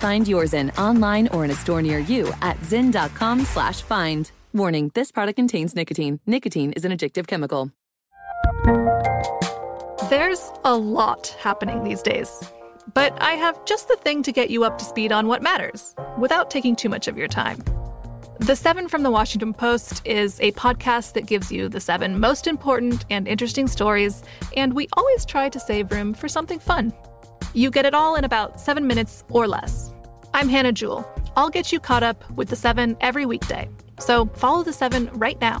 Find yours in online or in a store near you at zyn.com slash find. Warning, this product contains nicotine. Nicotine is an addictive chemical. There's a lot happening these days. But I have just the thing to get you up to speed on what matters without taking too much of your time. The Seven from the Washington Post is a podcast that gives you the seven most important and interesting stories, and we always try to save room for something fun. You get it all in about seven minutes or less. I'm Hannah Jewell. I'll get you caught up with the seven every weekday. So follow the seven right now.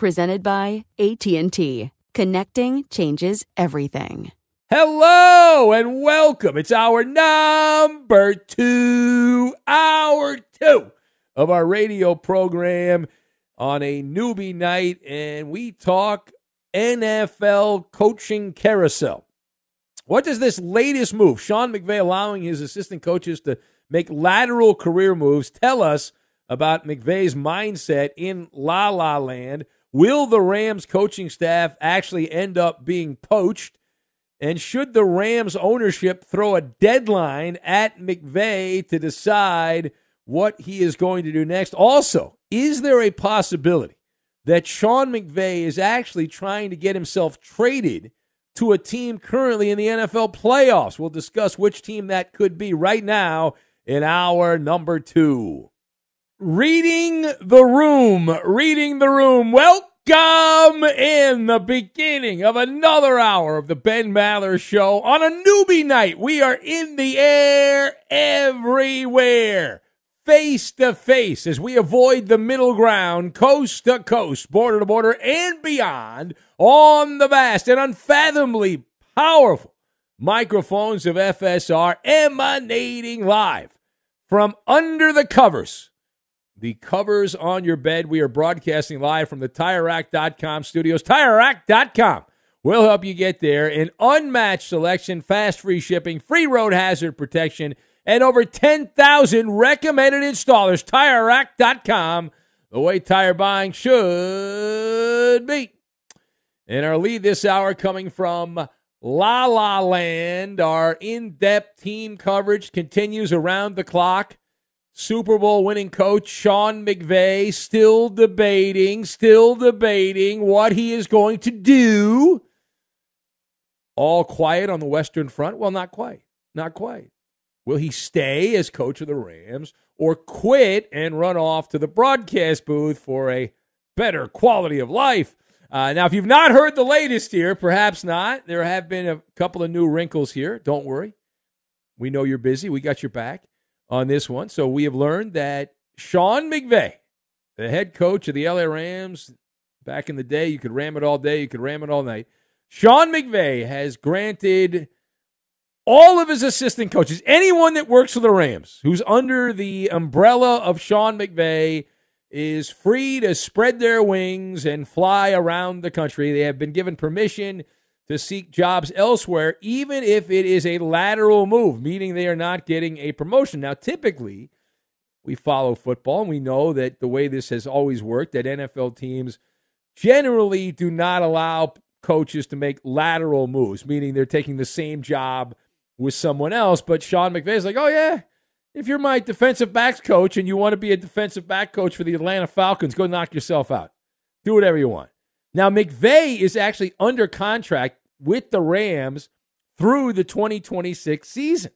Presented by AT&T. Connecting changes everything. Hello and welcome. It's hour number two, hour two of our radio program on a newbie night, and we talk NFL coaching carousel. What does this latest move, Sean McVay allowing his assistant coaches to make lateral career moves, tell us about McVay's mindset in La La Land? Will the Rams coaching staff actually end up being poached? And should the Rams ownership throw a deadline at McVay to decide what he is going to do next? Also, is there a possibility that Sean McVay is actually trying to get himself traded to a team currently in the NFL playoffs? We'll discuss which team that could be right now in hour number two. Reading the room, reading the room. Welcome in the beginning of another hour of the Ben Maller Show on a newbie night. We are in the air everywhere, face to face, as we avoid the middle ground, coast to coast, border to border, and beyond on the vast and unfathomably powerful microphones of FSR emanating live from under the covers the covers on your bed. We are broadcasting live from the TireRack.com studios. TireRack.com will help you get there. An unmatched selection, fast free shipping, free road hazard protection, and over 10,000 recommended installers. TireRack.com, the way tire buying should be. And our lead this hour coming from La La Land. Our in depth team coverage continues around the clock. Super Bowl winning coach Sean McVay still debating, still debating what he is going to do. All quiet on the Western Front? Well, not quite. Not quite. Will he stay as coach of the Rams or quit and run off to the broadcast booth for a better quality of life? Uh, now, if you've not heard the latest here, perhaps not. There have been a couple of new wrinkles here. Don't worry. We know you're busy. We got your back on this one. So we have learned that Sean McVay, the head coach of the LA Rams, back in the day, you could ram it all day, you could ram it all night. Sean McVay has granted all of his assistant coaches, anyone that works for the Rams, who's under the umbrella of Sean McVay, is free to spread their wings and fly around the country. They have been given permission to seek jobs elsewhere, even if it is a lateral move, meaning they are not getting a promotion. Now, typically, we follow football and we know that the way this has always worked, that NFL teams generally do not allow coaches to make lateral moves, meaning they're taking the same job with someone else. But Sean McVay is like, oh, yeah, if you're my defensive backs coach and you want to be a defensive back coach for the Atlanta Falcons, go knock yourself out. Do whatever you want. Now, McVay is actually under contract with the Rams through the 2026 season.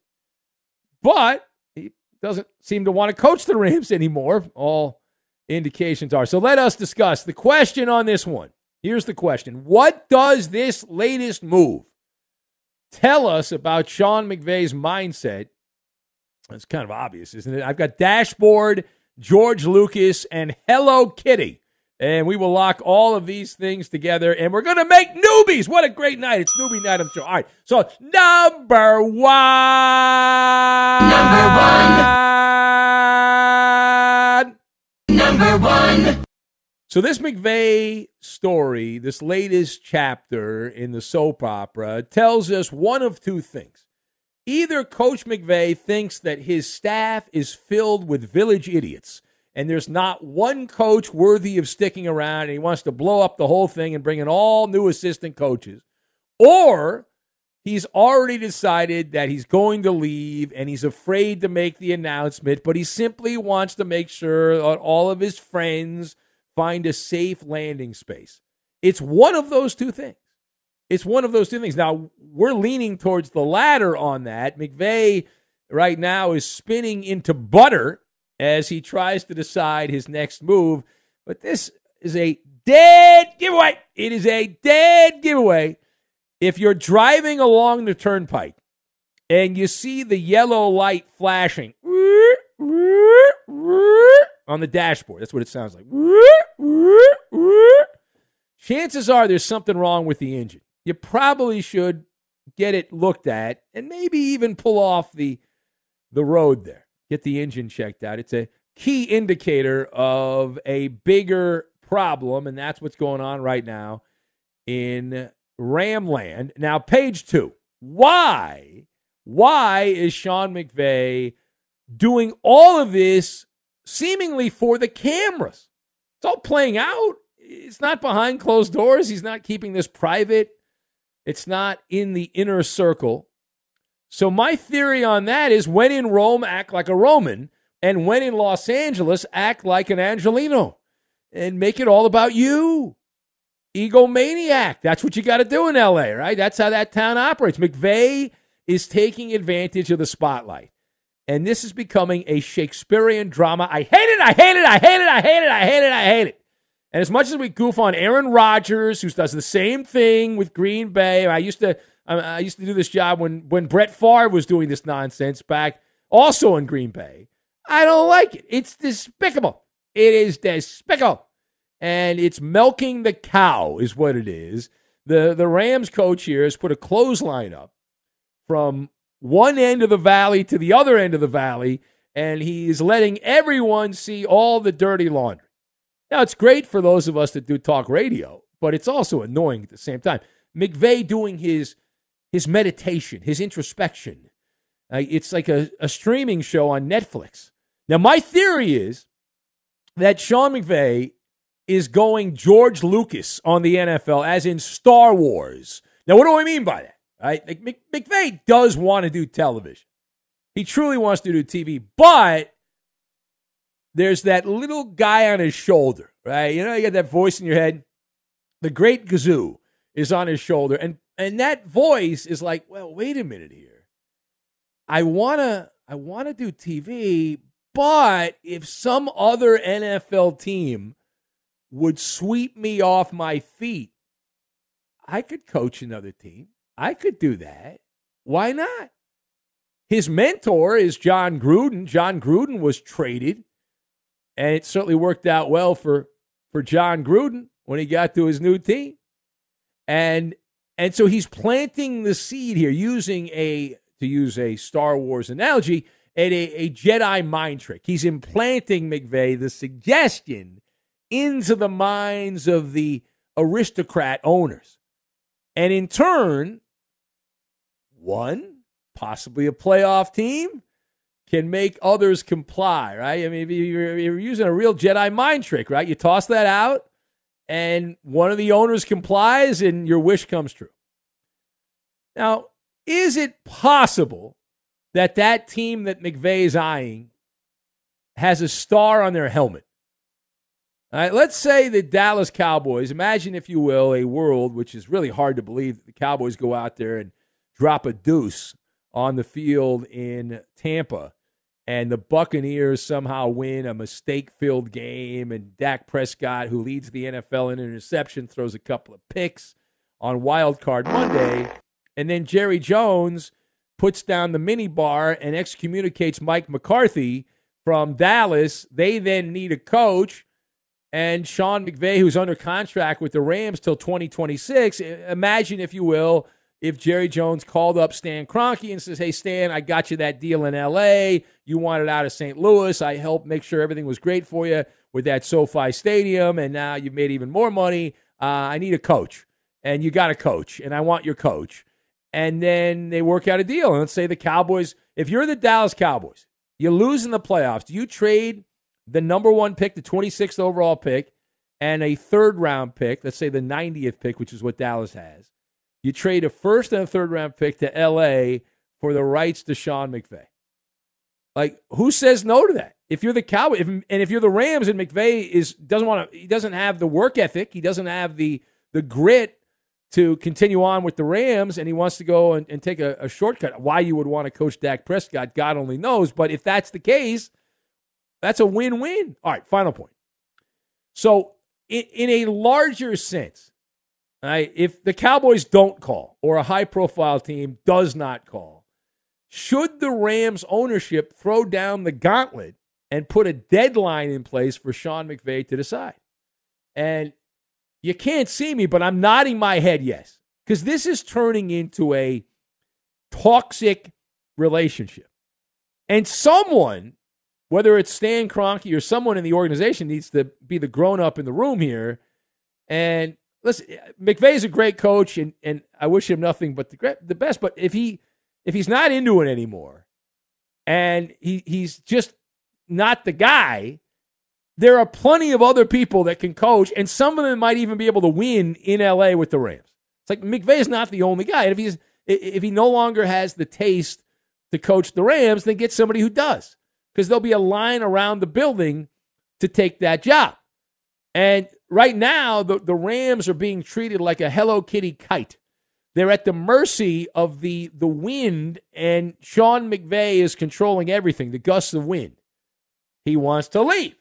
But he doesn't seem to want to coach the Rams anymore. All indications are. So let us discuss the question on this one. Here's the question What does this latest move tell us about Sean McVay's mindset? It's kind of obvious, isn't it? I've got Dashboard, George Lucas, and Hello Kitty. And we will lock all of these things together and we're going to make newbies. What a great night. It's newbie night on the show. All right. So, number one. Number one. Number one. So, this McVay story, this latest chapter in the soap opera, tells us one of two things. Either Coach McVay thinks that his staff is filled with village idiots and there's not one coach worthy of sticking around, and he wants to blow up the whole thing and bring in all new assistant coaches, or he's already decided that he's going to leave and he's afraid to make the announcement, but he simply wants to make sure that all of his friends find a safe landing space. It's one of those two things. It's one of those two things. Now, we're leaning towards the latter on that. McVay right now is spinning into butter as he tries to decide his next move. But this is a dead giveaway. It is a dead giveaway. If you're driving along the turnpike and you see the yellow light flashing on the dashboard, that's what it sounds like. Chances are there's something wrong with the engine. You probably should get it looked at and maybe even pull off the the road there get the engine checked out. It's a key indicator of a bigger problem, and that's what's going on right now in Ramland. Now, page two. Why? Why is Sean McVay doing all of this seemingly for the cameras? It's all playing out. It's not behind closed doors. He's not keeping this private. It's not in the inner circle. So my theory on that is when in Rome, act like a Roman, and when in Los Angeles, act like an Angeleno, and make it all about you. Egomaniac. That's what you got to do in LA, right? That's how that town operates. McVay is taking advantage of the spotlight. And this is becoming a Shakespearean drama. I hate it. I hate it. I hate it. I hate it. I hate it. I hate it. And as much as we goof on Aaron Rodgers, who does the same thing with Green Bay, I used to I, used to do this job when when Brett Favre was doing this nonsense back, also in Green Bay. I don't like it. It's despicable. It is despicable, and it's milking the cow, is what it is. the The Rams coach here has put a clothesline up from one end of the valley to the other end of the valley, and he's letting everyone see all the dirty laundry. Now, it's great for those of us that do talk radio, but it's also annoying at the same time. McVay doing his his meditation, his introspection. Uh, it's like a, a streaming show on Netflix. Now, my theory is that Sean McVay is going George Lucas on the NFL, as in Star Wars. Now, what do I mean by that? Right? Like, McVay does want to do television. He truly wants to do TV, but there's that little guy on his shoulder, right? You know, you got that voice in your head. The great Gazoo is on his shoulder. And and that voice is like, well, wait a minute here. I wanna I wanna do TV, but if some other NFL team would sweep me off my feet, I could coach another team. I could do that. Why not? His mentor is Jon Gruden. Jon Gruden was traded, and it certainly worked out well for, for Jon Gruden when he got to his new team. And and so he's planting the seed here using a, to use a Star Wars analogy, a, a Jedi mind trick. He's implanting McVay the suggestion into the minds of the aristocrat owners. And in turn, one, possibly a playoff team, can make others comply, right? I mean, you're, you're using a real Jedi mind trick, right? You toss that out, and one of the owners complies and your wish comes true. Now, is it possible that that team that McVay is eyeing has a star on their helmet? All right, let's say the Dallas Cowboys, imagine, if you will, a world which is really hard to believe the Cowboys go out there and drop a deuce on the field in Tampa and the Buccaneers somehow win a mistake filled game, and Dak Prescott, who leads the NFL in interception, throws a couple of picks on Wild Card Monday, and then Jerry Jones puts down the mini bar and excommunicates Mike McCarthy from Dallas. They then need a coach. And Sean McVay, who's under contract with the Rams till 2026, imagine, if you will, if Jerry Jones called up Stan Kroenke and says, "Hey Stan, I got you that deal in L.A. You wanted out of St. Louis. I helped make sure everything was great for you with that SoFi Stadium, and now you've made even more money. Uh, I need a coach, and you got a coach, and I want your coach." And then they work out a deal. And let's say the Cowboys, if you're the Dallas Cowboys, you lose in the playoffs. Do you trade the number one pick, the 26th overall pick, and a third round pick? Let's say the 90th pick, which is what Dallas has you trade a first and a third round pick to LA for the rights to Sean McVay. Like, who says no to that? If you're the Cowboys, if, and if you're the Rams, and McVay is doesn't want to, he doesn't have the work ethic, he doesn't have the the grit to continue on with the Rams, and he wants to go and, and take a, a shortcut. Why you would want to coach Dak Prescott, God only knows. But if that's the case, that's a win-win. All right, final point. So, in, in a larger sense, Right? If the Cowboys don't call or a high profile team does not call, should the Rams ownership throw down the gauntlet and put a deadline in place for Sean McVay to decide? And you can't see me, but I'm nodding my head yes, because this is turning into a toxic relationship. And someone, whether it's Stan Kroenke or someone in the organization, needs to be the grown up in the room here and listen, McVay's a great coach, and, and I wish him nothing but the the best. But if he if he's not into it anymore, and he he's just not the guy, there are plenty of other people that can coach, and some of them might even be able to win in LA with the Rams. It's like McVay's not the only guy. And if he's if he no longer has the taste to coach the Rams, then get somebody who does, because there'll be a line around the building to take that job. And right now, the, the Rams are being treated like a Hello Kitty kite. They're at the mercy of the, the wind, and Sean McVay is controlling everything, the gusts of wind. He wants to leave.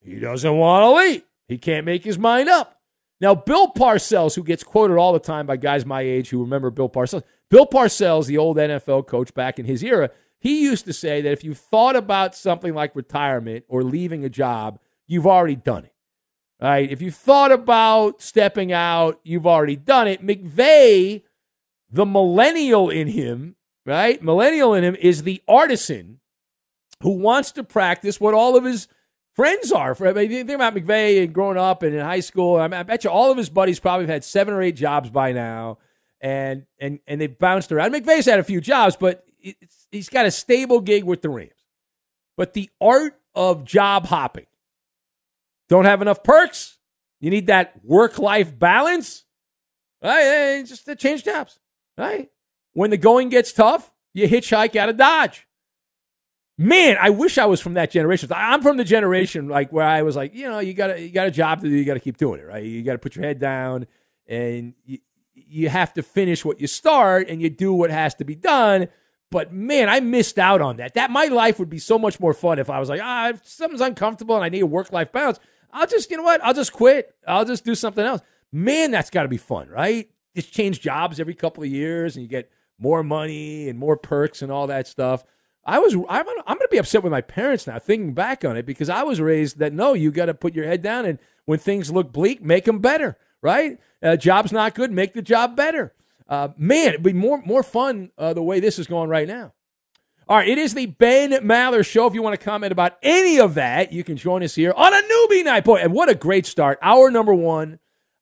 He doesn't want to leave. He can't make his mind up. Now, Bill Parcells, who gets quoted all the time by guys my age who remember Bill Parcells, Bill Parcells, the old NFL coach back in his era, he used to say that if you thought about something like retirement or leaving a job, you've already done it. Right? If you thought about stepping out, you've already done it. McVay, the millennial in him, right? Millennial in him is the artisan who wants to practice what all of his friends are. I mean, think about McVay and growing up and in high school. I, mean, I bet you all of his buddies probably have had seven or eight jobs by now, and and and they bounced around. McVay's had a few jobs, but he's got a stable gig with the Rams. But the art of job hopping don't have enough perks? You need that work life balance? Right? Just change jobs. Right? When the going gets tough, you hitchhike out of Dodge. Man, I wish I was from that generation. I'm from the generation like where I was like, you know, you got you got a job to do, you got to keep doing it, right? You got to put your head down, and you, you have to finish what you start, and you do what has to be done. But man, I missed out on that. That my life would be so much more fun if I was like, ah, something's uncomfortable and I need a work life balance. I'll just, you know what? I'll just quit. I'll just do something else. Man, that's got to be fun, right? Just change jobs every couple of years and you get more money and more perks and all that stuff. I was, I'm, I'm going to be upset with my parents now thinking back on it because I was raised that no, you got to put your head down and when things look bleak, make them better, right? Uh, job's not good, make the job better. Uh, man, it'd be more, more fun uh, the way this is going right now. All right, it is the Ben Maller Show. If you want to comment about any of that, you can join us here on a newbie night. Boy, and what a great start. Hour number one.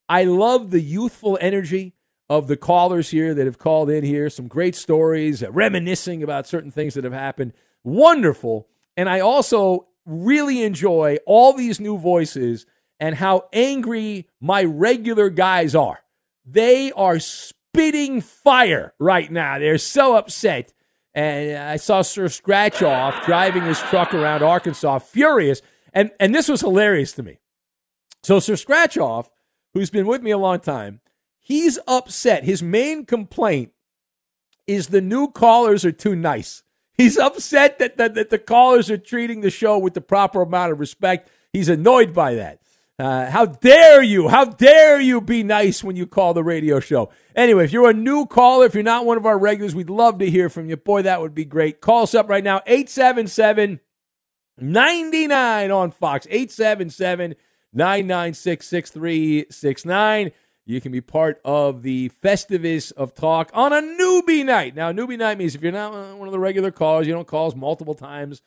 I love the youthful energy of the callers here that have called in here. Some great stories, uh, reminiscing about certain things that have happened. Wonderful. And I also really enjoy all these new voices and how angry my regular guys are. They are spitting fire right now. They're so upset and I saw Sir Scratch Off driving his truck around Arkansas, furious. And and this was hilarious to me. So Sir Scratch Off, who's been with me a long time, he's upset. His main complaint is the new callers are too nice. He's upset that, that, that the callers are treating the show with the proper amount of respect. He's annoyed by that. Uh, how dare you? How dare you be nice when you call the radio show? Anyway, if you're a new caller, if you're not one of our regulars, we'd love to hear from you. Boy, that would be great. Call us up right now, 877 99 on Fox, 877 996 6369. You can be part of the Festivus of Talk on a newbie night. Now, newbie night means if you're not one of the regular callers, you don't call us multiple times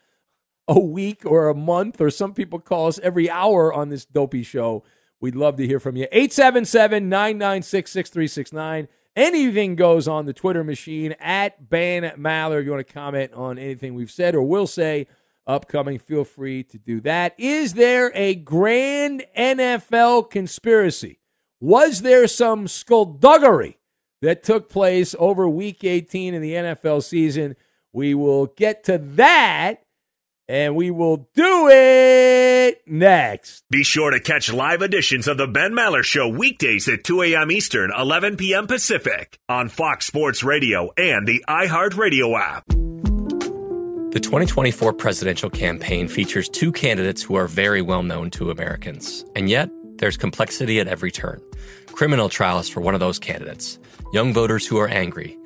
a week or a month, or some people call us every hour on this dopey show. We'd love to hear from you. 877 996 6369. Anything goes on the Twitter machine at Ben Maller. If you want to comment on anything we've said or will say upcoming, feel free to do that. Is there a grand NFL conspiracy? Was there some skullduggery that took place over week 18 in the NFL season? We will get to that and we will do it next. Be sure to catch live editions of the Ben Maller Show weekdays at 2 a.m. Eastern, 11 p.m. Pacific on Fox Sports Radio and the iHeartRadio app. The 2024 presidential campaign features two candidates who are very well known to Americans, and yet there's complexity at every turn. Criminal trials for one of those candidates, young voters who are angry.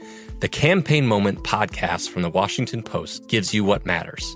The Campaign Moment podcast from the Washington Post gives you what matters.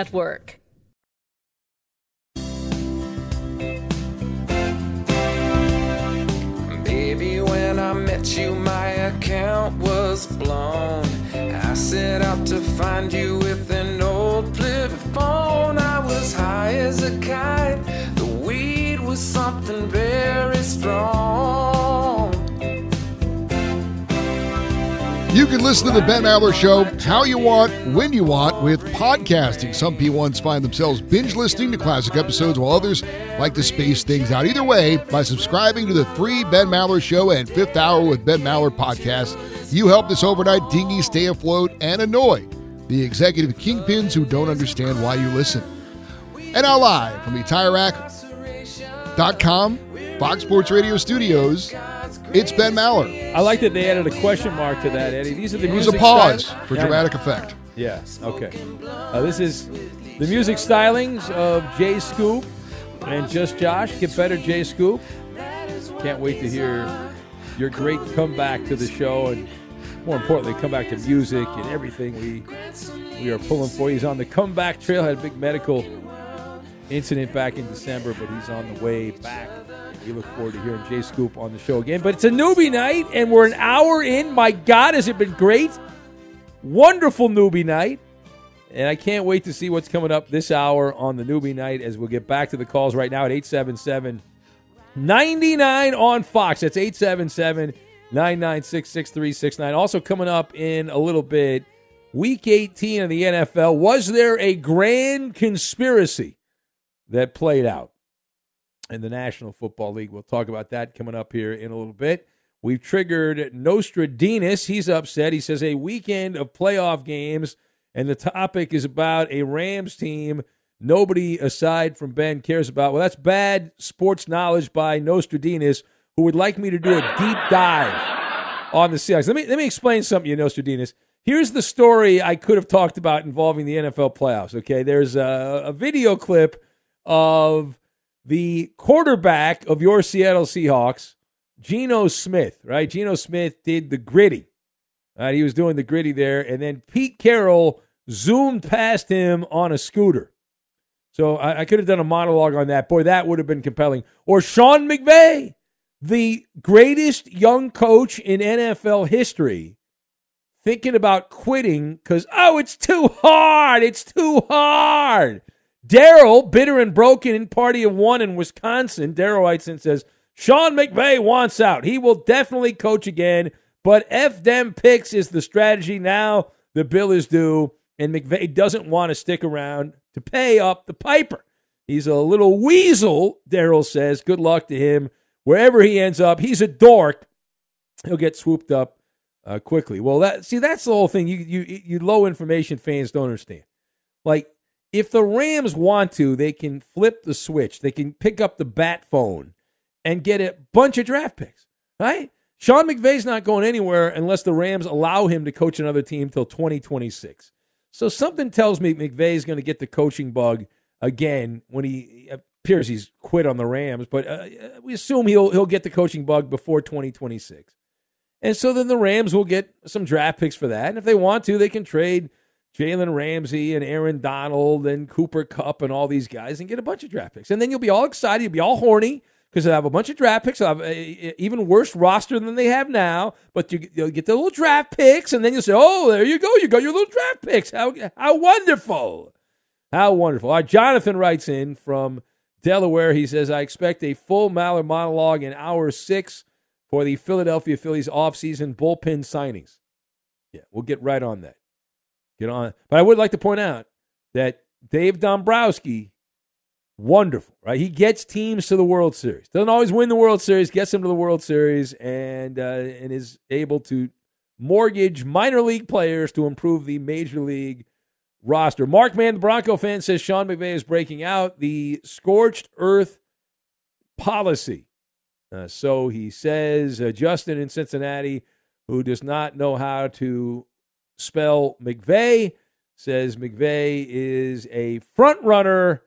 Baby, when I met you, my account was blown. I set out to find you with an old flip phone. I was high as a kite. The weed was something very strong. You can listen to the Ben Maller Show how you want, when you want, with podcasting. Some P1s find themselves binge listening to classic episodes, while others like to space things out. Either way, by subscribing to the free Ben Maller Show and Fifth Hour with Ben Maller podcast, you help this overnight dinghy stay afloat and annoy the executive kingpins who don't understand why you listen. And now live from the TireRack.com, Fox Sports Radio studios, it's Ben Maller. I like that they added a question mark to that, Eddie. These are the It was a pause styles- for dramatic effect. Yeah, okay. Uh, this is the music stylings of Jay Scoop and Just Josh. Get better, Jay Scoop. Can't wait to hear your great comeback to the show and more importantly, come back to music and everything we we are pulling for. He's on the comeback trail, had a big medical incident back in December, but he's on the way back. We look forward to hearing Jay Scoop on the show again. But it's a newbie night, and we're an hour in. My God, has it been great! Wonderful newbie night. And I can't wait to see what's coming up this hour on the newbie night as we'll get back to the calls right now at 877 99 on Fox. That's 877 996 6369. Also, coming up in a little bit, week 18 of the NFL. Was there a grand conspiracy that played out in the National Football League? We'll talk about that coming up here in a little bit. We've triggered Nostradamus. He's upset. He says a weekend of playoff games, and the topic is about a Rams team nobody aside from Ben cares about. Well, that's bad sports knowledge by Nostradamus, who would like me to do a deep dive on the Seahawks. Let me let me explain something, you Nostradamus. Here's the story I could have talked about involving the NFL playoffs. Okay, there's a, a video clip of the quarterback of your Seattle Seahawks, Geno Smith. Right, Geno Smith did the gritty. Right, he was doing the gritty there, and then Pete Carroll zoomed past him on a scooter. So I, I could have done a monologue on that. Boy, that would have been compelling. Or Sean McVay, the greatest young coach in NFL history, thinking about quitting because, oh, it's too hard. It's too hard. Daryl, bitter and broken in party of one in Wisconsin, Daryl writes says, Sean McVay wants out. He will definitely coach again, but F them picks is the strategy now. The bill is due, and McVay doesn't want to stick around to pay up the piper. He's a little weasel, Daryl says. Good luck to him. Wherever he ends up, he's a dork. He'll get swooped up uh, quickly. Well, that see, that's the whole thing. You, you, you low information fans don't understand. Like, if the Rams want to, they can flip the switch. They can pick up the bat phone and get a bunch of draft picks, right? Sean McVay's not going anywhere unless the Rams allow him to coach another team till 2026. So something tells me McVay is going to get the coaching bug again when he appears he's quit on the Rams, but uh, we assume he'll he'll get the coaching bug before 2026. And so then the Rams will get some draft picks for that. And if they want to, they can trade Jalen Ramsey and Aaron Donald and Cooper Kupp and all these guys and get a bunch of draft picks. And then you'll be all excited, you'll be all horny because they'll have a bunch of draft picks. They'll have a, even worse roster than they have now. But you, will get the little draft picks, and then you'll say, "Oh, there you go, you got your little draft picks. How how wonderful, how wonderful." All right, Jonathan writes in from Delaware. He says, "I expect a full Maller monologue in hour six for the Philadelphia Phillies offseason bullpen signings." Yeah, we'll get right on that. But I would like to point out that Dave Dombrowski wonderful, right? He gets teams to the World Series. Doesn't always win the World Series, gets them to the World Series, and uh, and is able to mortgage minor league players to improve the major league roster. Mark Man, the Bronco fan, says Sean McVay is breaking out the scorched earth policy. Uh, so he says uh, Justin in Cincinnati, who does not know how to spell McVay. says McVay is a front runner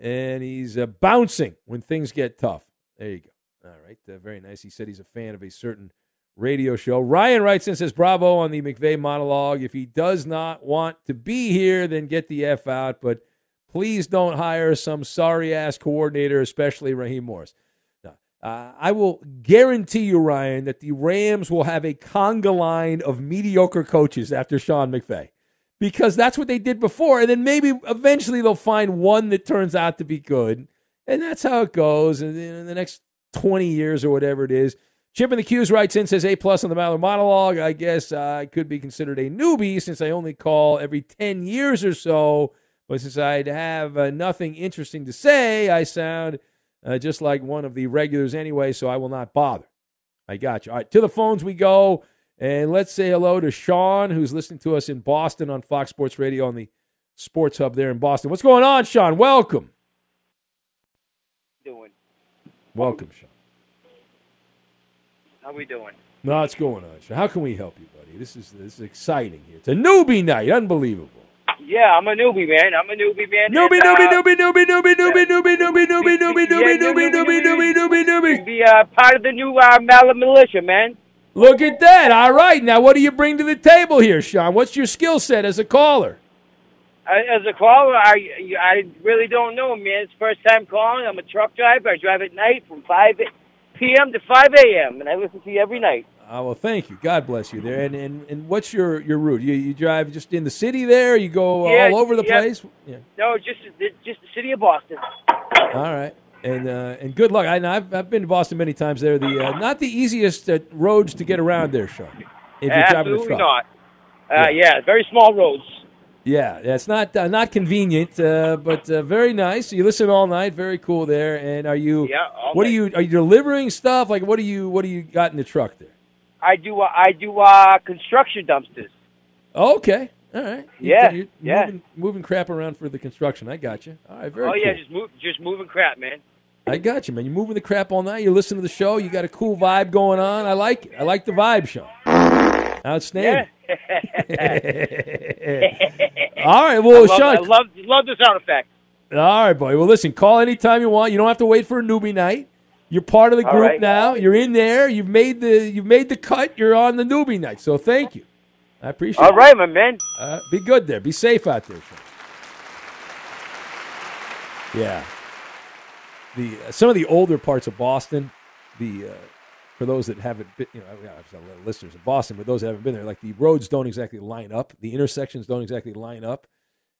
and he's uh, bouncing when things get tough. There you go. All right, uh, very nice. He said he's a fan of a certain radio show. Ryan writes in says, "Bravo on the McVay monologue. If he does not want to be here, then get the f out. But please don't hire some sorry ass coordinator, especially Raheem Morris." Uh, I will guarantee you, Ryan, that the Rams will have a conga line of mediocre coaches after Sean McVay because that's what they did before. And then maybe eventually they'll find one that turns out to be good. And that's how it goes. And in the next 20 years or whatever it is. Chip in the Q's writes in, says A plus on the Maller monologue. I guess I could be considered a newbie since I only call every 10 years or so. But since I'd have uh, nothing interesting to say, I sound uh, just like one of the regulars anyway, so I will not bother. I got you. All right, to the phones we go. And let's say hello to Sean, who's listening to us in Boston on Fox Sports Radio on the Sports Hub there in Boston. What's going on, Sean? Welcome. Doing. Welcome, Sean. How we doing? No, what's going on, Sean? How can we help you, buddy? This is this is exciting here. It's a newbie night. Unbelievable. Yeah, I'm a newbie, man. I'm a newbie, man. Newbie, And, newbie, uh, newbie, newbie, newbie, newbie, newbie, newbie, newbie, newbie, newbie, newbie, newbie, newbie, newbie, newbie. Be uh, part of the new uh, Maller Militia, man. Look at that. All right. Now, what do you bring to the table here, Sean? What's your skill set as a caller? I, as a caller, I I really don't know, man. It's first time calling. I'm a truck driver. I drive at night from 5 p.m. to 5 a.m. and I listen to you every night. Uh, well, thank you. God bless you there. And and, and what's your, your route? You, you drive just in the city there? You go Yeah, all over the yeah. place? Yeah. No, just just the city of Boston. All right. And uh, and good luck. I, I've I've been to Boston many times. There, the uh, not the easiest uh, roads to get around there, Sean. If you're driving a Absolutely truck. not. Uh, yeah. very small roads. Yeah, yeah, it's not uh, not convenient, uh, but uh, very nice. You listen all night, very cool there. And are you? Yeah, all What are you? Are you delivering stuff? Like, what do you? What do you got in the truck there? I do. Uh, I do uh, construction dumpsters. Oh, okay, all right. You- Yeah, you're yeah. Moving, moving crap around for the construction. I got you. All right, very oh cool. yeah, just move, just moving crap, man. I got you, man. You're moving the crap all night. You're listening to the show. You got a cool vibe going on. I like it. I like the vibe, Sean. Outstanding. all right, well, I love, Sean. I love, love the sound effect. All right, boy. Well, listen, call anytime you want. You don't have to wait for a newbie night. You're part of the group right. now. You're in there. You've made the you've made the cut. You're on the newbie night. So thank you. I appreciate All it. right, my man. Uh, be good there. Be safe out there. Sean. Yeah. The uh, some of the older parts of Boston, the uh, for those that haven't been, you know, I have some listeners in Boston, but those that haven't been there, like the roads don't exactly line up, the intersections don't exactly line up,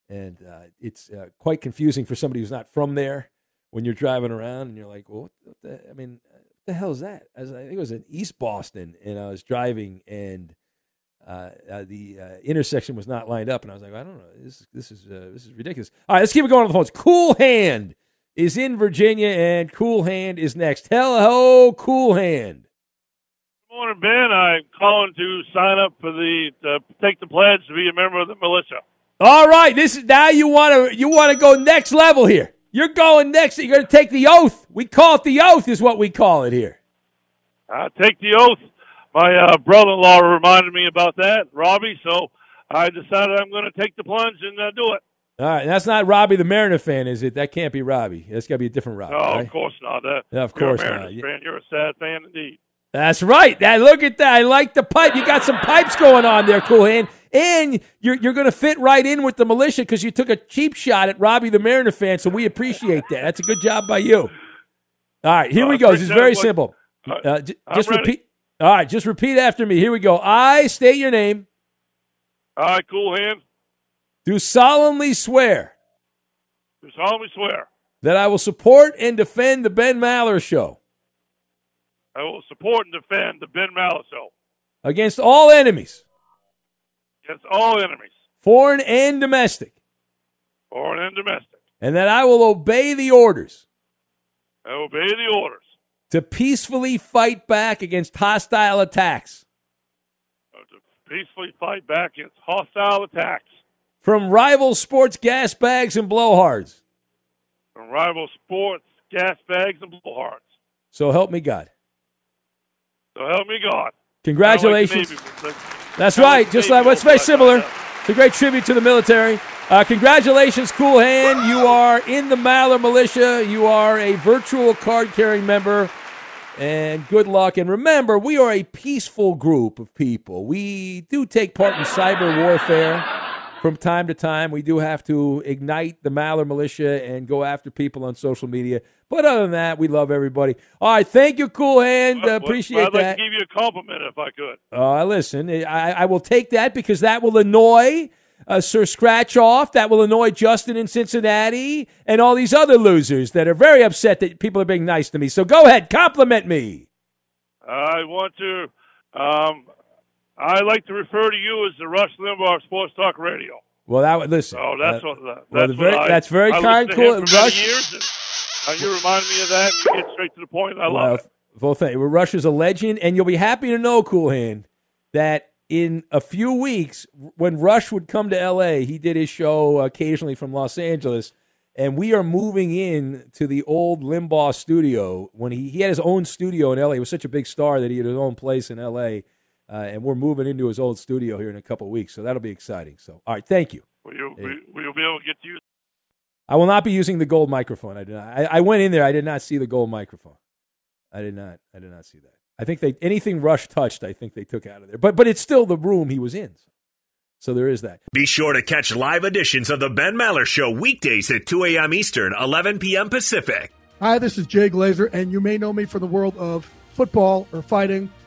and uh, it's uh, quite confusing for somebody who's not from there when you're driving around and you're like, well, what the, I mean, what the hell is that? I, I think it was in East Boston, and I was driving and uh, uh, the uh, intersection was not lined up, and I was like, I don't know, this this is uh, this is ridiculous. All right, let's keep it going on the phones. Cool Hand is in Virginia, and Cool Hand is next. Hello, Cool Hand. Good morning, Ben. I'm calling to sign up for the to take the pledge to be a member of the militia. All right, this is now you want to you want to go next level here. You're going next. You're going to take the oath. We call it the oath, is what we call it here. I take the oath. My uh, brother-in-law reminded me about that, Robbie. So I decided I'm going to take the plunge and uh, do it. All right, that's not Robbie the Mariner fan, is it? That can't be Robbie. That's got to be a different Robbie. No, right? of course not. Uh, Yeah, of course not. Fan. You're a sad fan indeed. That's right. That look at that. I like the pipe. You got some pipes going on there, cool hand. And you're you're going to fit right in with the militia because you took a cheap shot at Robbie the Mariner fan. So we appreciate that. That's a good job by you. All right, here Uh, we go. This is very simple. Uh, j- just ready. repeat. All right, just repeat after me. Here we go. I state your name. All right, cool hand. Do solemnly swear Do solemnly swear that I will support and defend the Ben Maller Show I will support and defend the Ben Maller Show against all enemies, against all enemies, foreign and domestic, foreign and domestic. and that I will obey the orders I obey the orders to peacefully fight back against hostile attacks to peacefully fight back against hostile attacks from rival sports gas bags and blowhards. from rival sports, gas bags, and blowhards. So help me God. So help me God. Congratulations. Like That's kinda right. like Just like what's very similar. It's a great tribute to the military. Uh, congratulations, Cool Hand. You are in the Maller Militia. You are a virtual card carrying member. And good luck. And remember, we are a peaceful group of people. We do take part in cyber warfare from time to time. We do have to ignite the Maller Militia and go after people on social media. But other than that, we love everybody. All right. Thank you, Cool Hand. Uh, Well, appreciate I'd like that. to give you a compliment if I could. Uh, listen, I, I will take that because that will annoy uh, Sir Scratch Off. That will annoy Justin in Cincinnati and all these other losers that are very upset that people are being nice to me. So go ahead, compliment me. I want to. Um, I like to refer to you as the Rush Limbaugh Sports Talk Radio. Well, that listen. Oh, that's uh, what. That, well, that's very- I, that's very I kind, cool. Rush- years, and, uh, you remind me of that. And you get straight to the point. I love well, it. well, thank you. Well, Rush is a legend, and you'll be happy to know, Cool Hand, that in a few weeks, when Rush would come to L.A., he did his show occasionally from Los Angeles, and we are moving in to the old Limbaugh studio. When he, he had his own studio in L.A., he was such a big star that he had his own place in L.A., uh, and we're moving into his old studio here in a couple of weeks, so that'll be exciting. So, all right, thank you. Will you, will, will you be able to get to use? I will not be using the gold microphone. I did not. I, I went in there. I did not see the gold microphone. I did not. I did not see that. I think they anything Rush touched. I think they took out of there. But but it's still the room he was in. So there is that. Be sure to catch live editions of The Ben Maller Show weekdays at 2 a.m. Eastern, 11 p.m. Pacific. Hi, this is Jay Glazer, and you may know me from the world of football or fighting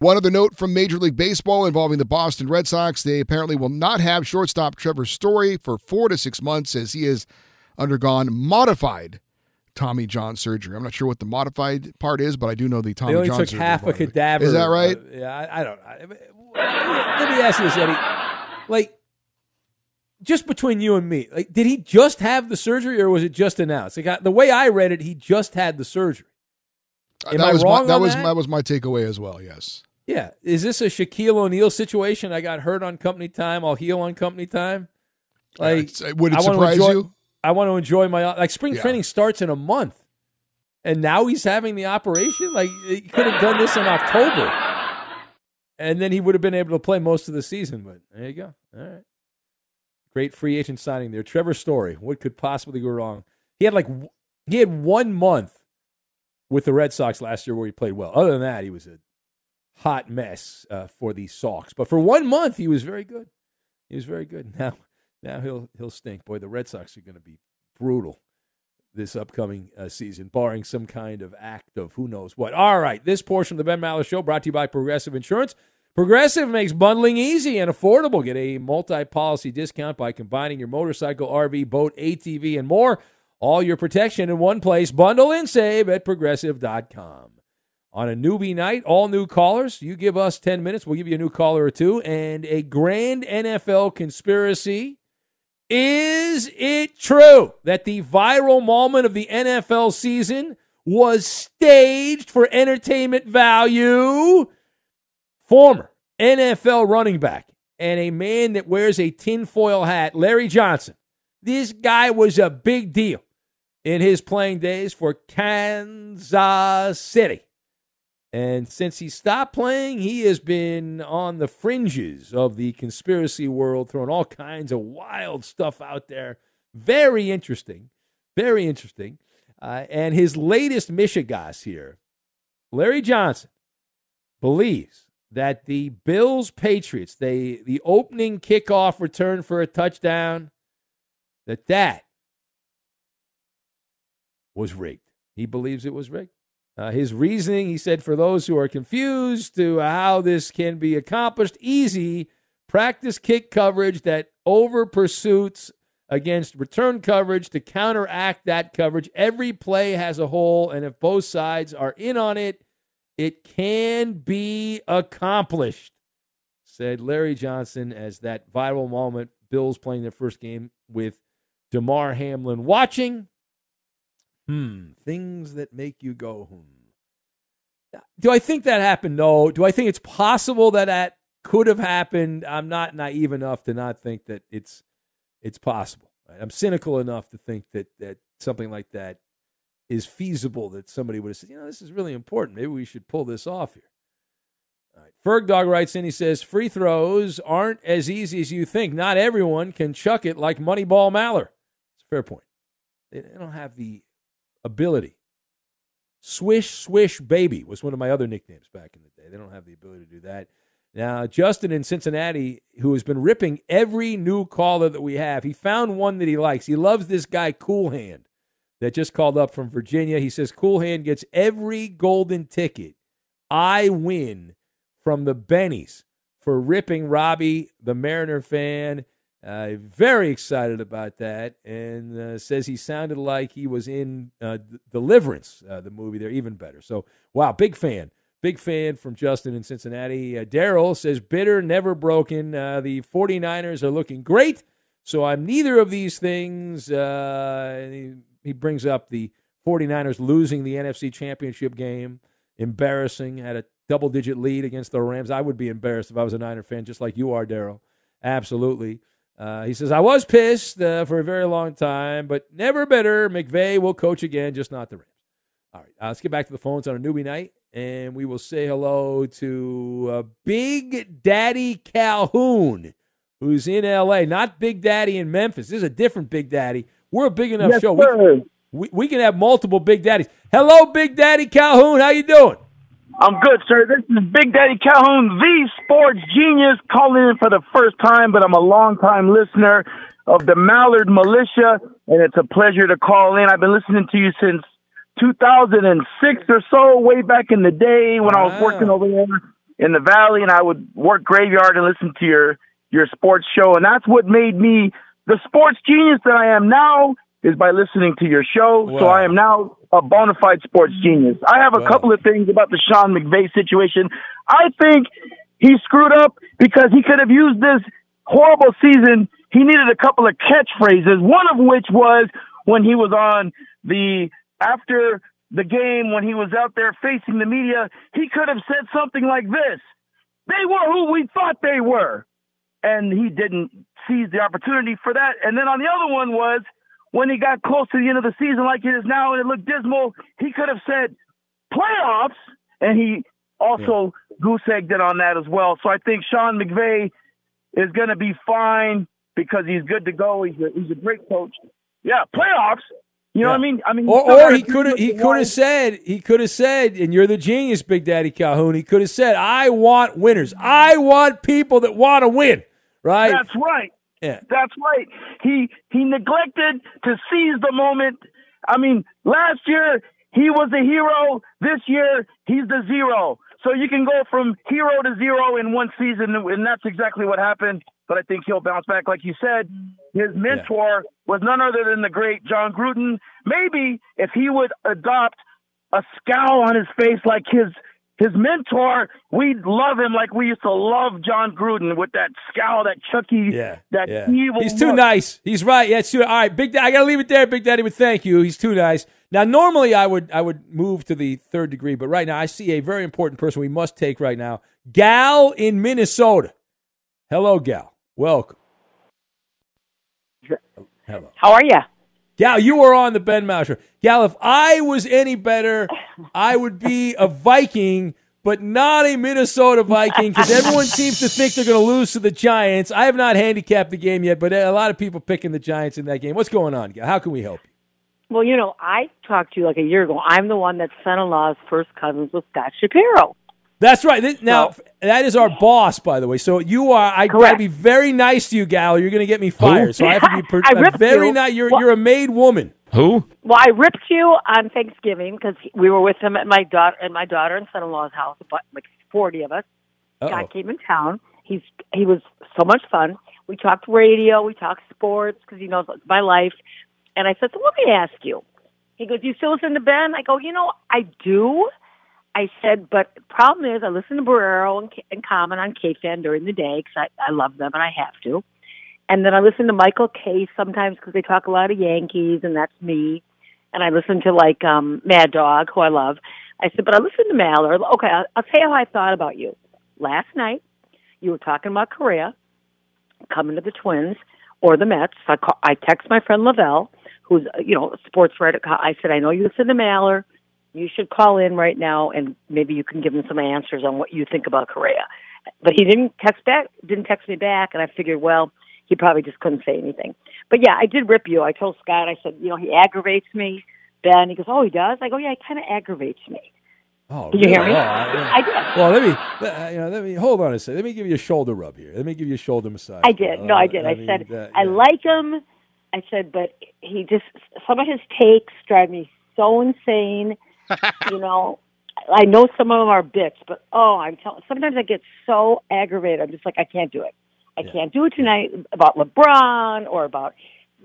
One other note from Major League Baseball involving the Boston Red Sox. They apparently will not have shortstop Trevor Story for four to six months as he has undergone modified Tommy John surgery. I'm not sure what the modified part is, but I do know the Tommy they only John took surgery. half a part of it. cadaver. Is that right? Uh, yeah, I, I don't. I, let me ask you this, Eddie. Like, just between you and me, like, did he just have the surgery, or was it just announced? Like, I, the way I read it, he just had the surgery. Am that I was wrong my, that was that? that was my takeaway as well. Yes. Yeah. Is this a Shaquille O'Neal situation? I got hurt on company time. I'll heal on company time. Like, it's- uh, would it I surprise enjoy- you? I want to enjoy my like spring Yeah. training starts in a month, and now he's having the operation. Like he could have done this in October, and then he would have been able to play most of the season. But there you go. All right, great free agent signing there, Trevor Story. What could possibly go wrong? He had like he had one month with the Red Sox last year where he played well. Other than that, he was a hot mess uh, for the Sox. But for one month, he was very good. He was very good. Now, now he'll he'll stink. Boy, the Red Sox are going to be brutal this upcoming uh, season, barring some kind of act of who knows what. All right, this portion of the Ben Maller Show brought to you by Progressive Insurance. Progressive makes bundling easy and affordable. Get a multi-policy discount by combining your motorcycle, RV, boat, ATV, and more. All your protection in one place. Bundle and save at progressive.com. On a newbie night, all new callers, you give us 10 minutes, we'll give you a new caller or two, and a grand NFL conspiracy. Is it true that the viral moment of the NFL season was staged for entertainment value? Former NFL running back and a man that wears a tinfoil hat, Larry Johnson. This guy was a big deal in his playing days for Kansas City. And since he stopped playing, he has been on the fringes of the conspiracy world, throwing all kinds of wild stuff out there. Very interesting. Very interesting. Uh, and his latest Michigas here, Larry Johnson, believes that the Bills Patriots, they the opening kickoff return for a touchdown, that that was rigged. He believes it was rigged. Uh, his reasoning, he said, for those who are confused to how this can be accomplished, easy. Practice kick coverage that over pursuits against return coverage to counteract that coverage. Every play has a hole, and if both sides are in on it, It can be accomplished, said Larry Johnson as that viral moment. Bills playing their first game with Damar Hamlin watching. Hmm, things that make you go, hmm. Do I think that happened? No. Do I think it's possible that that could have happened? I'm not naive enough to not think that it's it's possible. I'm cynical enough to think that that something like that is feasible. That somebody would have said, you know, this is really important. Maybe we should pull this off here. All right. Ferg Dog writes in. He says free throws aren't as easy as you think. Not everyone can chuck it like Moneyball Maller. It's a fair point. They don't have the ability. Swish Swish Baby was one of my other nicknames back in the day. They don't have the ability to do that. Now, Justin in Cincinnati, who has been ripping every new caller that we have, he found one that he likes. He loves this guy, Cool Hand, that just called up from Virginia. He says Cool Hand gets every golden ticket. I win from the Bennies for ripping Robbie, the Mariner fan. Uh, very excited about that, and uh, says he sounded like he was in uh, Deliverance, uh, the movie. There, even better. So, wow, big fan. Big fan from Justin in Cincinnati. Uh, Daryl says, bitter, never broken. Uh, the 49ers are looking great. So I'm neither of these things. He, he, brings up the 49ers losing the NFC Championship game. Embarrassing. Had a double digit lead against the Rams. I would be embarrassed if I was a Niner fan, just like you are, Daryl. Absolutely. Uh, he says, I was pissed uh, for a very long time, but never bitter. McVay will coach again, just not the Rams. All right, uh, let's get back to the phones on a newbie night and we will say hello to uh, Big Daddy Calhoun, who's in L.A. Not Big Daddy in Memphis. This is a different Big Daddy. We're a big enough yes, show. We, we, we, can have multiple Big Daddies. Hello, Big Daddy Calhoun. How you doing? I'm good, sir. This is Big Daddy Calhoun, the sports genius, calling in for the first time, but I'm a long-time listener of the Maller Militia, and it's a pleasure to call in. I've been listening to you since 2006 or so, way back in the day when wow. I was working over there in the valley, and I would work graveyard and listen to your your sports show, and that's what made me the sports genius that I am now. Is by listening to your show, wow. so I am now a bona fide sports genius. I have a wow. couple of things about the Sean McVay situation. I think he screwed up because he could have used this horrible season. He needed a couple of catchphrases, one of which was when he was on the after the game when he was out there facing the media, he could have said something like this. They were who we thought they were. And he didn't seize the opportunity for that. And then on the other one was when he got close to the end of the season like it is now and it looked dismal, he could have said playoffs. And he also yeah. goose egged it on that as well. So I think Sean McVay is going to be fine because he's good to go. He's a, he's a great coach. Yeah, playoffs. You know yeah. what I mean? I mean, or, or he could have he could have said he could have said, and you're the genius, Big Daddy Calhoun. He could have said, "I want winners. I want people that want to win." Right? That's right. Yeah, that's right. He he neglected to seize the moment. I mean, last year he was a hero. This year he's the zero. So you can go from hero to zero in one season, and that's exactly what happened but I think he'll bounce back. Like you said, his mentor yeah. was none other than the great Jon Gruden. Maybe if he would adopt a scowl on his face like his his mentor, we'd love him like we used to love Jon Gruden with that scowl, that Chucky, yeah, that yeah. evil. He's too look. nice. He's right. Yeah, it's too. All right, Big Daddy. I gotta leave it there, Big Daddy. But thank you. He's too nice. Now, normally I would I would move to the third degree, but right now I see a very important person we must take right now. Gal in Minnesota. Hello, Gal. Welcome. Hello. How are you? Gal, you were on the Ben show. Gal, if I was any better, I would be a Viking, but not a Minnesota Viking because everyone seems to think they're going to lose to the Giants. I have not handicapped the game yet, but a lot of people picking the Giants in that game. What's going on, Gal? How can we help you? Well, you know, I talked to you like a year ago. I'm the one that son-in-law's first cousins with Scott Shapiro. That's right. Now so, that is our boss, by the way. So you are. I got to be very nice to you, gal. You're going to get me fired. Who? So I have to be per- I very you. nice. You're well, you're a made woman. Who? Well, I ripped you on Thanksgiving because we were with him at my daughter and my daughter and son-in-law's house. About like forty of us. Uh-oh. Guy came in town. He's he was so much fun. We talked radio. We talked sports because he knows my life. And I said, so let me ask you. He goes, you still listen to Ben? I go, you know, I do I said, but problem is, I listen to Barreiro and, and Common on KFan during the day because I, I love them and I have to. And then I listen to Michael Kay sometimes because they talk a lot of Yankees, and that's me. And I listen to like um Mad Dog, who I love. I said, but I listen to Maller. Okay, I'll, I'll tell you how I thought about you. Last night, you were talking about Correa coming to the Twins or the Mets. I call, I text my friend Lavelle, who's you know a sports writer. I said, I know you listen to Maller. You should call in right now, and maybe you can give him some answers on what you think about Correa. But he didn't text back. Didn't text me back, and I figured, well, he probably just couldn't say anything. But yeah, I did rip you. I told Scott. I said, you know, he aggravates me. Ben, he goes, oh, he does. I go, yeah, he kind of aggravates me. Oh, Did you hear me? Oh, I- I did. Well, let me, uh, you know, let me hold on a second. Let me give you a shoulder rub here. Let me give you a shoulder massage. I did. No, I did. I, mean, said uh, I yeah. like him. I said, but he just some of his takes drive me so insane. You know, I know some of them are bits, but oh, I'm telling. Sometimes I get so aggravated. I'm just like, I can't do it. I can't do it tonight about LeBron or about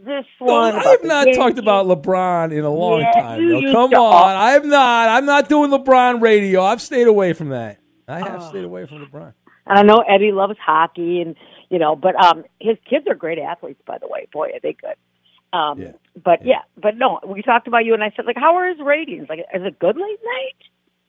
this one. I've not Yankees. talked about LeBron in a long Yeah, time. though. Come on, I have not. I'm not doing LeBron radio. I've stayed away from that. I have Oh. stayed away from LeBron. And I know Eddie loves hockey, and you know, but um, his kids are great athletes, by the way. Boy, are they good. Um, but yeah. but no, we talked about you, and I said, like, how are his ratings? Like, is it good late night?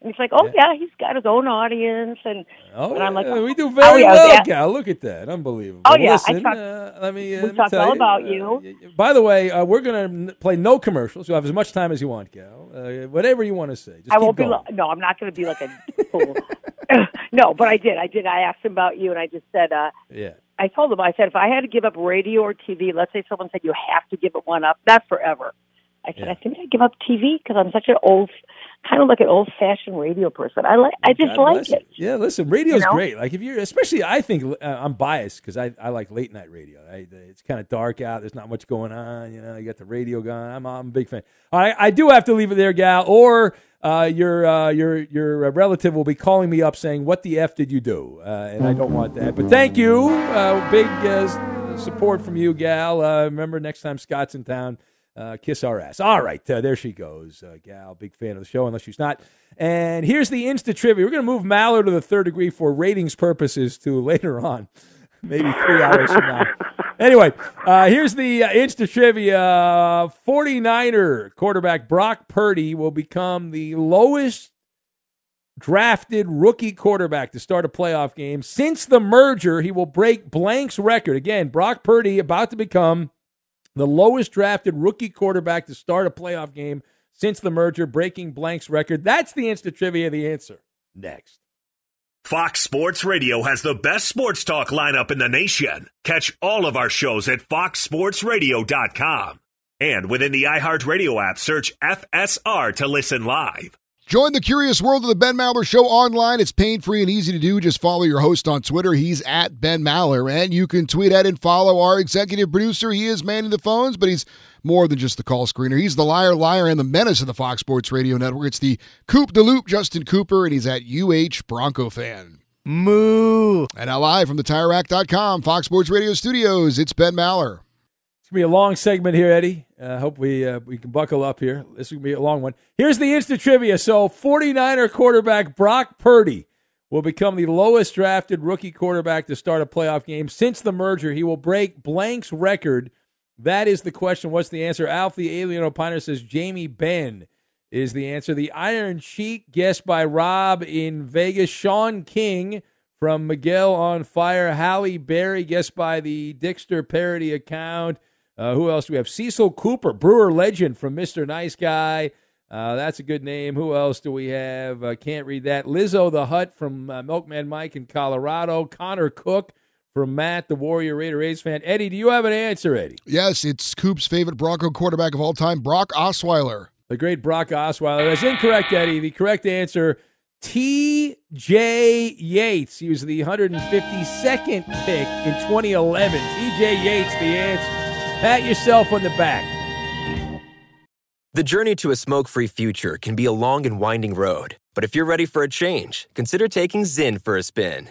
And he's like, oh yeah, he's got his own audience, and Oh, and I'm like, yeah, we do oh, very yeah, well, yeah. Gal. Look at that, unbelievable. Oh yeah, Listen, I talked. uh, let me. Uh, we talked all you, about uh, you. By the way, uh, we're going to play no commercials. You'll have as much time as you want, Gal. Uh, whatever you want to say. Just I won't going. be. Lo- no, I'm not going to be like a fool. no, but I did. I did. I asked him about you, and I just said, uh, yeah. I told him, I said, if I had to give up radio or TV, let's say someone said you have to give it one up, not forever. I said, I think I'd give up TV because I'm such an old, kind of like an old fashioned radio person. I like, I just God like bless it. Yeah, listen, radio's You know? great. Like if you're, especially, I think uh, I'm biased because I, I like late night radio. I, it's kind of dark out. There's not much going on. You know, you got the radio going. I'm, I'm a big fan. All right, I do have to leave it there, gal. Or uh, your uh, your your relative will be calling me up saying, "What the f did you do?" Uh, and I don't want that. But thank you, uh, big uh, support from you, gal. Uh, remember next time Scott's in town. Uh, kiss our ass. All right, uh, there she goes, uh, gal. Big fan of the show, unless she's not. And here's the Insta trivia. We're going to move Maller to the third degree for ratings purposes to later on, maybe three hours from now. Anyway, uh, here's the uh, Insta trivia. 49er quarterback Brock Purdy will become the lowest drafted rookie quarterback to start a playoff game. Since the merger, he will break Blank's record. Again, Brock Purdy about to become the lowest drafted rookie quarterback to start a playoff game since the merger, breaking Blank's record. That's the instant trivia. The answer next. Fox Sports Radio has the best sports talk lineup in the nation. Catch all of our shows at foxsportsradio.com. And within the iHeartRadio app, search FSR to listen live. Join the curious world of the Ben Maller Show online. It's pain free and easy to do. Just follow your host on Twitter. He's at Ben Maller. And you can tweet at and follow our executive producer. He is manning the phones, but he's more than just the call screener. He's the liar, liar, and the menace of the Fox Sports Radio Network. It's the Coop de Loop, Justin Cooper, and he's at UH Bronco fan. Moo. And now live from the TireRack.com, Fox Sports Radio studios, it's Ben Maller. It's gonna be a long segment here, Eddie. I uh, hope we uh, we can buckle up here. This is gonna be a long one. Here's the instant trivia. So, 49er quarterback Brock Purdy will become the lowest drafted rookie quarterback to start a playoff game since the merger. He will break Blank's record. That is the question. What's the answer? Alf the Alien Opiner says Jamie Benn is the answer. The Iron Sheik, guessed by Rob in Vegas. Sean King from Miguel on Fire. Halle Berry, guessed by the Dixter parody account. Uh, who else do we have? Cecil Cooper, Brewer legend from Mr. Nice Guy. Uh, that's a good name. Who else do we have? Uh, can't read that. Lizzo the Hut from uh, Milkman Mike in Colorado. Connor Cook from Matt, the Warrior Raider A's fan. Eddie, do you have an answer, Eddie? Yes, it's Coop's favorite Bronco quarterback of all time, Brock Osweiler. The great Brock Osweiler. That's incorrect, Eddie. The correct answer, T.J. Yates. He was the 152nd pick in 2011. T.J. Yates, the answer. Pat yourself on the back. The journey to a smoke free future can be a long and winding road, but if you're ready for a change, consider taking Zyn for a spin.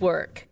work.